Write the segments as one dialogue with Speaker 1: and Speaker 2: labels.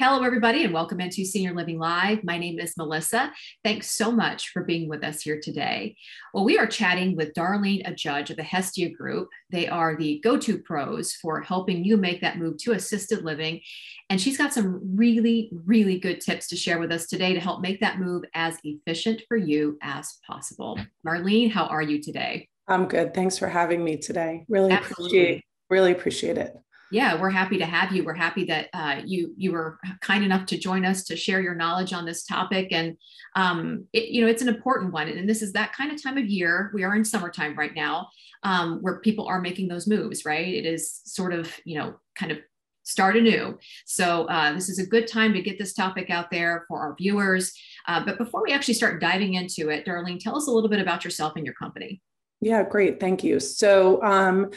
Speaker 1: Hello, everybody, and welcome into Senior Living Live. My name is Melissa. Thanks so much for being with us here today. Well, we are chatting with Darlene, a judge of the Hestia Group. They are the go to pros for helping you make that move to assisted living. And she's got some really, really good tips to share with us today to help make that move as efficient for you as possible. Marlene, how are you today?
Speaker 2: I'm good. Thanks for having me today. Really Absolutely. appreciate really appreciate it
Speaker 1: yeah we're happy to have you. We're happy that uh, you you were kind enough to join us to share your knowledge on this topic. And um, it, you know it's an important one. And this is that kind of time of year. We are in summertime right now um, where people are making those moves right? It is sort of you know kind of start anew. So uh, this is a good time to get this topic out there for our viewers. Uh, but before we actually start diving into it darlene tell us a little bit about yourself and your company.
Speaker 2: Yeah great. Thank you. So um,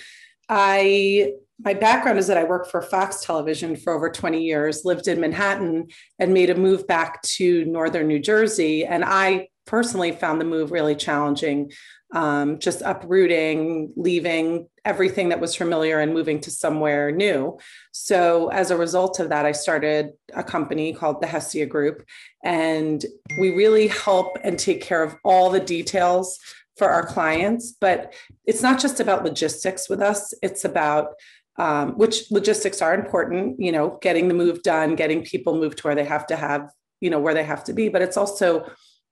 Speaker 2: I my background is that I worked for Fox Television for over 20 years, lived in Manhattan, and made a move back to northern New Jersey. And I personally found the move really challenging, um, just uprooting, leaving everything that was familiar and moving to somewhere new. So, as a result of that, I started a company called the Hestia Group, and we really help and take care of all the details for our clients. But it's not just about logistics with us, it's about um, which logistics are important, you know, getting the move done, getting people moved to where they have to have, you know, where they have to be. But it's also,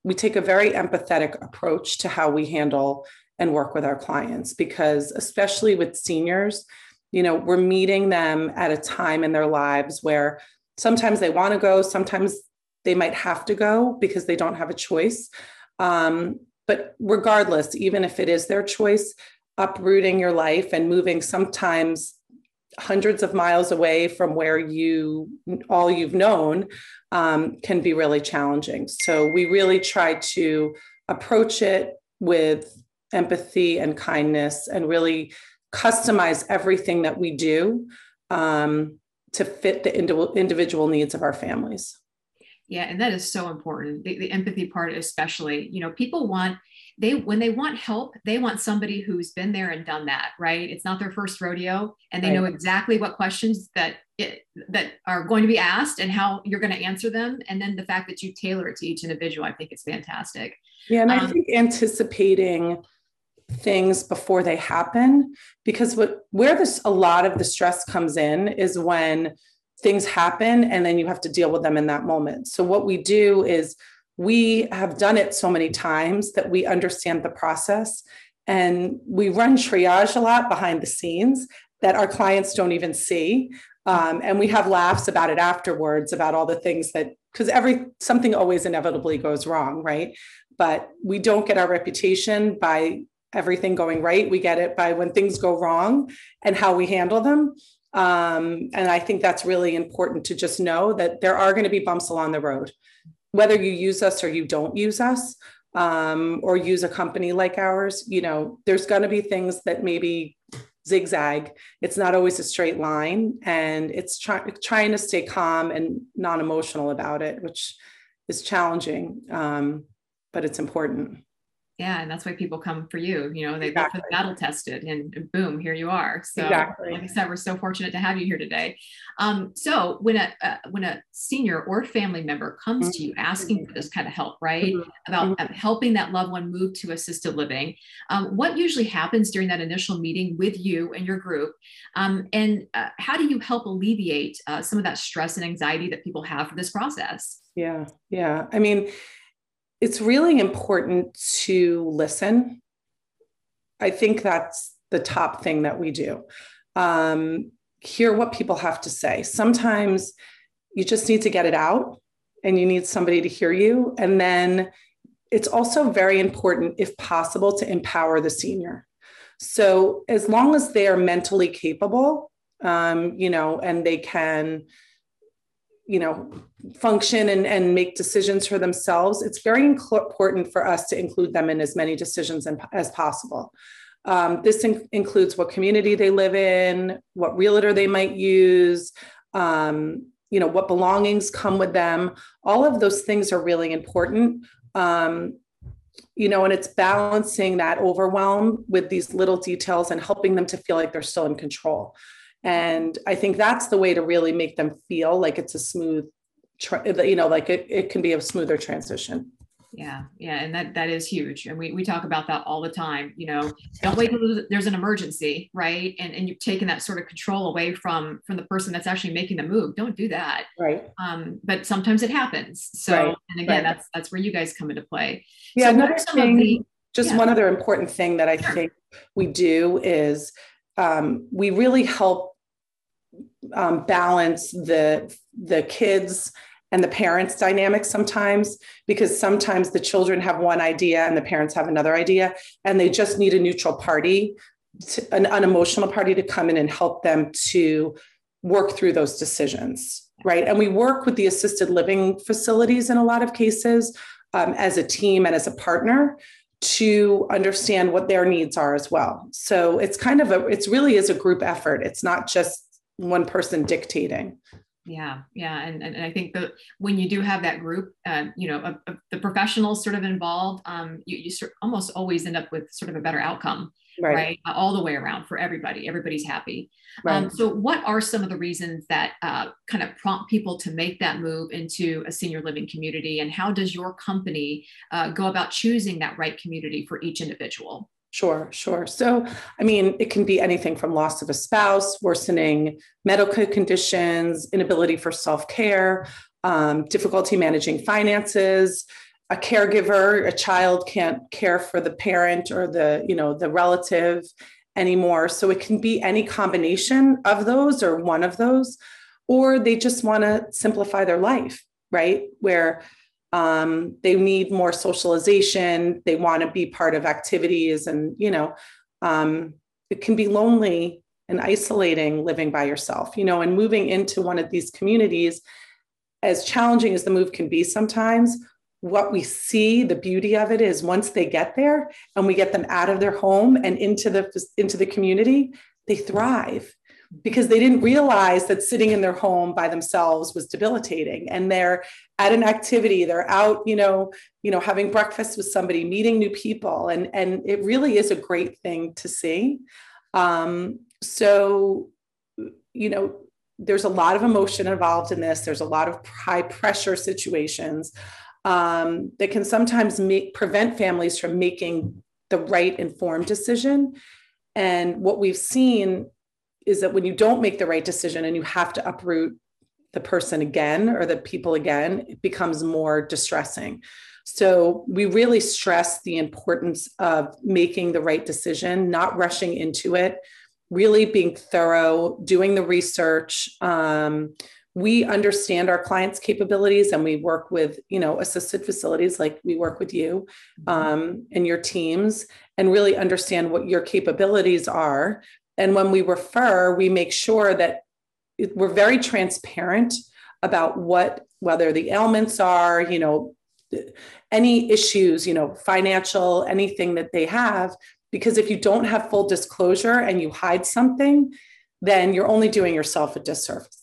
Speaker 2: we take a very empathetic approach to how we handle and work with our clients because, especially with seniors, you know, we're meeting them at a time in their lives where sometimes they want to go, sometimes they might have to go because they don't have a choice. Um, but regardless, even if it is their choice, uprooting your life and moving sometimes hundreds of miles away from where you all you've known um, can be really challenging. So we really try to approach it with empathy and kindness and really customize everything that we do um, to fit the individual needs of our families
Speaker 1: yeah and that is so important the, the empathy part especially. You know people want they when they want help they want somebody who's been there and done that right? It's not their first rodeo and they right. know exactly what questions that it, that are going to be asked and how you're going to answer them and then the fact that you tailor it to each individual i think it's fantastic.
Speaker 2: Yeah and um, i think anticipating things before they happen because what where this a lot of the stress comes in is when things happen and then you have to deal with them in that moment. So what we do is we have done it so many times that we understand the process and we run triage a lot behind the scenes that our clients don't even see. Um, and we have laughs about it afterwards about all the things that because every something always inevitably goes wrong right? But we don't get our reputation by everything going right. We get it by when things go wrong and how we handle them um, and i think that's really important to just know that there are going to be bumps along the road whether you use us or you don't use us um, or use a company like ours, you know, there's going to be things that maybe zigzag. It's not always a straight line, and it's try- trying to stay calm and non-emotional about it, which is challenging, um, but it's important
Speaker 1: yeah and that's why people come for you you know they exactly. battle tested and boom here you are so exactly. like i said we're so fortunate to have you here today um, so when a uh, when a senior or family member comes mm-hmm. to you asking for this kind of help right mm-hmm. about mm-hmm. helping that loved one move to assisted living um, what usually happens during that initial meeting with you and your group um, and uh, how do you help alleviate uh, some of that stress and anxiety that people have for this process
Speaker 2: yeah yeah i mean it's really important to listen. I think that's the top thing that we do. Um, hear what people have to say. Sometimes you just need to get it out and you need somebody to hear you. And then it's also very important, if possible, to empower the senior. So as long as they are mentally capable, um, you know, and they can you know function and, and make decisions for themselves it's very important for us to include them in as many decisions as possible. Um, this in- includes what community they live in what realtor they might use um, you know what belongings come with them. All of those things are really important um, you know and it's balancing that overwhelm with these little details and helping them to feel like they're still in control and I think that's the way to really make them feel like it's a smooth you know, like it, it can be a smoother transition.
Speaker 1: Yeah, yeah, and that that is huge, and we we talk about that all the time. You know, don't wait until there's an emergency, right? And and you've taken that sort of control away from from the person that's actually making the move. Don't do that.
Speaker 2: Right.
Speaker 1: Um, but sometimes it happens. So, right. and again, right. that's that's where you guys come into play.
Speaker 2: Yeah. So another thing, the, just yeah. one other important thing that I sure. think we do is um, we really help um, balance the the kids and the parents dynamic sometimes because sometimes the children have one idea and the parents have another idea and they just need a neutral party to, an unemotional party to come in and help them to work through those decisions right? And we work with the assisted living facilities in a lot of cases um, as a team and as a partner to understand what their needs are as well. So it's kind of a it's really is a group effort. It's not just one person dictating.
Speaker 1: Yeah yeah and, and, i think that when you do have that group uh, you know of, of the professionals sort of involved um, you, you sort almost always end up with sort of a better outcome right, right? Uh, all the way around for everybody everybody's happy um, right. um, so what are some of the reasons that uh, kind of prompt people to make that move into a senior living community and how does your company uh, go about choosing that right community for each individual
Speaker 2: Sure, sure. So, I mean, it can be anything from loss of a spouse, worsening medical conditions, inability for self care, um, difficulty managing finances, a caregiver, a child can't care for the parent or the, you know, the relative anymore. So it can be any combination of those or one of those, or they just want to simplify their life, right? Where um, they need more socialization they want to be part of activities and you know um, it can be lonely and isolating living by yourself you know and moving into one of these communities as challenging as the move can be sometimes what we see the beauty of it is once they get there and we get them out of their home and into the into the community they thrive. Because they didn't realize that sitting in their home by themselves was debilitating. And they're at an activity they're out you know you know having breakfast with somebody meeting new people. And and it really is a great thing to see. Um, so you know there's a lot of emotion involved in this. There's a lot of high pressure situations um, that can sometimes make prevent families from making the right informed decision and what we've seen is that when you don't make the right decision and you have to uproot the person again or the people again, it becomes more distressing. So we really stress the importance of making the right decision, not rushing into it, really being thorough, doing the research. Um, we understand our clients' capabilities and we work with, you know, assisted facilities like we work with you mm-hmm. um, and your teams and really understand what your capabilities are and when we refer, we make sure that we're very transparent about what, whether the ailments are, you know, any issues, you know, financial, anything that they have. Because if you don't have full disclosure and you hide something, then you're only doing yourself a disservice.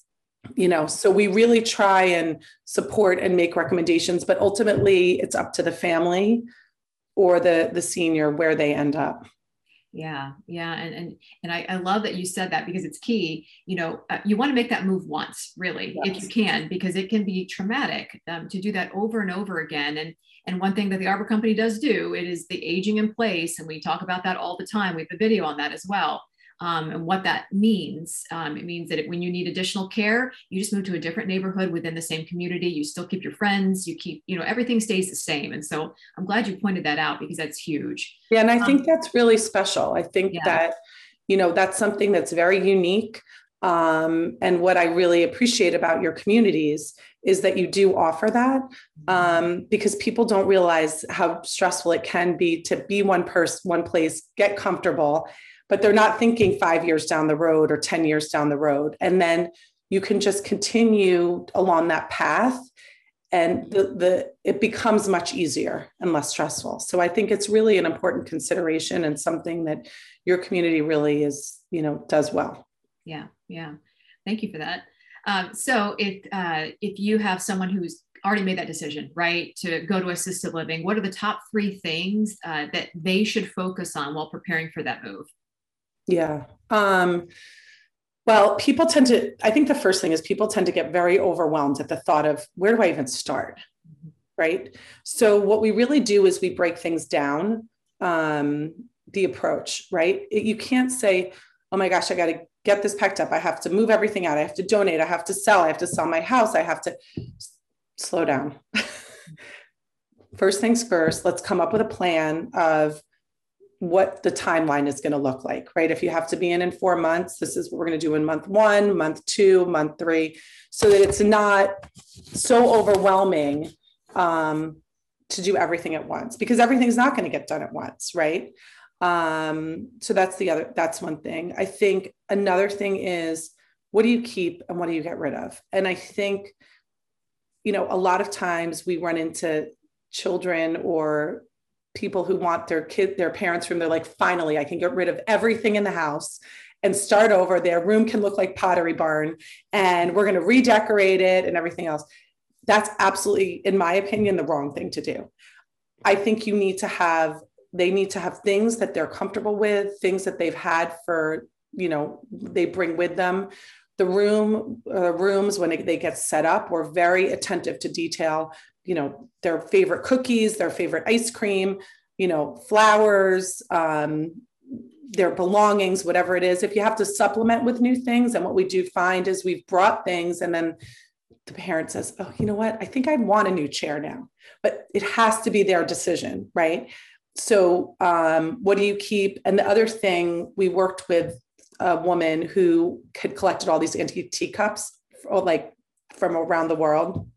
Speaker 2: You know, so we really try and support and make recommendations, but ultimately it's up to the family or the the senior where they end up
Speaker 1: yeah yeah and and and I, I love that you said that because it's key you know uh, you want to make that move once really yes. if you can because it can be traumatic um, to do that over and over again and and one thing that the arbor company does do it is the aging in place and we talk about that all the time we have a video on that as well um, and what that means. Um, it means that when you need additional care, you just move to a different neighborhood within the same community. You still keep your friends, you keep, you know, everything stays the same. And so I'm glad you pointed that out because that's huge.
Speaker 2: Yeah. And I think um, that's really special. I think yeah. that, you know, that's something that's very unique. Um, and what I really appreciate about your communities is that you do offer that mm-hmm. um, because people don't realize how stressful it can be to be one person, one place, get comfortable, but they're not thinking five years down the road or 10 years down the road. And then you can just continue along that path and the, the it becomes much easier and less stressful. So i think it's really an important consideration and something that your community really is you know does well.
Speaker 1: Yeah yeah. Thank you for that. Um, so if uh, if you have someone who's already made that decision right to go to assisted living what are the top three things uh, that they should focus on while preparing for that move
Speaker 2: yeah. Um, Well, people tend to, I think the first thing is people tend to get very overwhelmed at the thought of where do I even start? Right. So, what we really do is we break things down, um, the approach, right? You can't say, oh my gosh, I got to get this packed up. I have to move everything out. I have to donate. I have to sell. I have to sell my house. I have to slow down. first things first, let's come up with a plan of what the timeline is going to look like, right? If you have to be in in four months, this is what we're going to do in month one, month two, month three, so that it's not so overwhelming um, to do everything at once because everything's not going to get done at once, right? Um, so that's the other, that's one thing. I think another thing is what do you keep and what do you get rid of? And I think, you know, a lot of times we run into children or people who want their kid their parents room they're like finally i can get rid of everything in the house and start over. Their room can look like pottery barn and we're going to redecorate it and everything else. That's absolutely in my opinion the wrong thing to do. I think you need to have they need to have things that they're comfortable with things that they've had for you know they bring with them. The room uh, rooms when they get set up we're very attentive to detail you know their favorite cookies their favorite ice cream you know flowers um, their belongings whatever it is. If you have to supplement with new things and what we do find is we've brought things and then the parent says oh you know what? I think i want a new chair now. But it has to be their decision right? So um, what do you keep? And the other thing we worked with a woman who had collected all these antique teacups like from around the world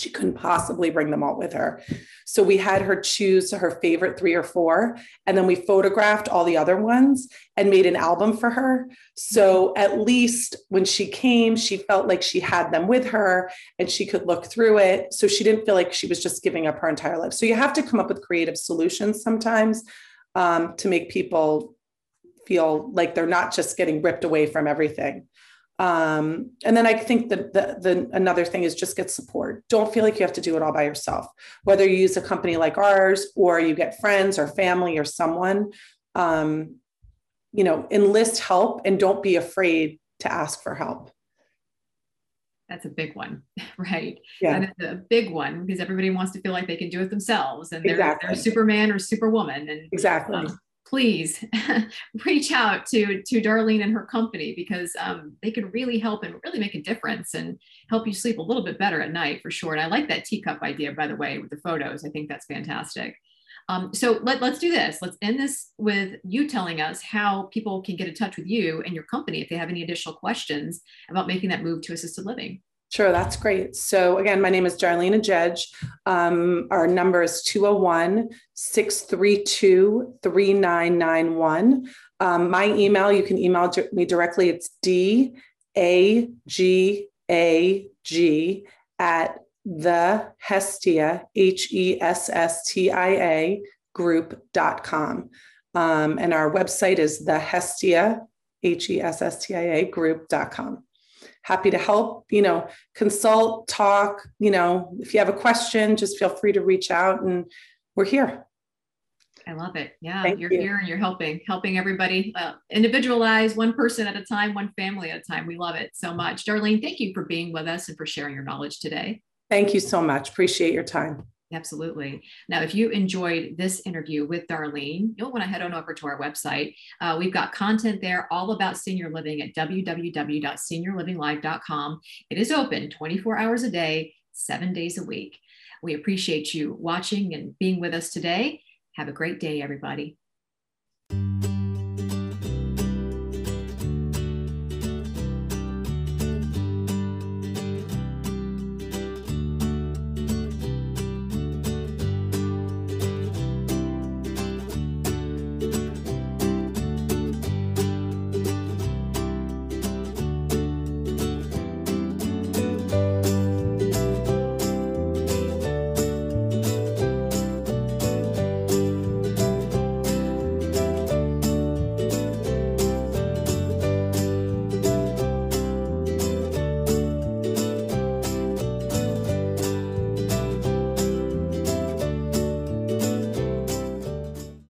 Speaker 2: she couldn't possibly bring them all with her. So we had her choose her favorite three or four, and then we photographed all the other ones and made an album for her. So at least when she came, she felt like she had them with her and she could look through it. So she didn't feel like she was just giving up her entire life. So you have to come up with creative solutions sometimes um, to make people feel like they're not just getting ripped away from everything. Um, and then I think that the, the another thing is just get support. Don't feel like you have to do it all by yourself. Whether you use a company like ours or you get friends or family or someone, um, you know, enlist help and don't be afraid to ask for help.
Speaker 1: That's a big one, right?
Speaker 2: Yeah.
Speaker 1: And it's a big one because everybody wants to feel like they can do it themselves and they're, exactly. they're Superman or Superwoman. And
Speaker 2: exactly. Um,
Speaker 1: please reach out to to Darlene and her company because um, they can really help and really make a difference and help you sleep a little bit better at night for sure. And I like that teacup idea, by the way, with the photos. I think that's fantastic. Um, so let, let's do this. Let's end this with you telling us how people can get in touch with you and your company if they have any additional questions about making that move to assisted living.
Speaker 2: Sure, that's great. So again, my name is Darlene Adjedge. Um, our number is 201 632 3991. Um, my email, you can email me directly. It's D A G A G at the Hestia, H E S S T I A group.com. Um, and our website is the Hestia, H E S S T I A group.com happy to help, you know, consult, talk, you know, if you have a question, just feel free to reach out and we're here.
Speaker 1: I love it. Yeah, Thank you're you. here and you're helping, helping everybody uh, individualize one person at a time, one family at a time. We love it so much. Darlene, thank you for being with us and for sharing your knowledge today.
Speaker 2: Thank you so much. Appreciate your time.
Speaker 1: Absolutely. Now, if you enjoyed this interview with Darlene, you'll want to head on over to our website. Uh, we've got content there all about senior living at www.seniorlivinglive.com. It is open 24 hours a day, seven days a week. We appreciate you watching and being with us today. Have a great day, everybody.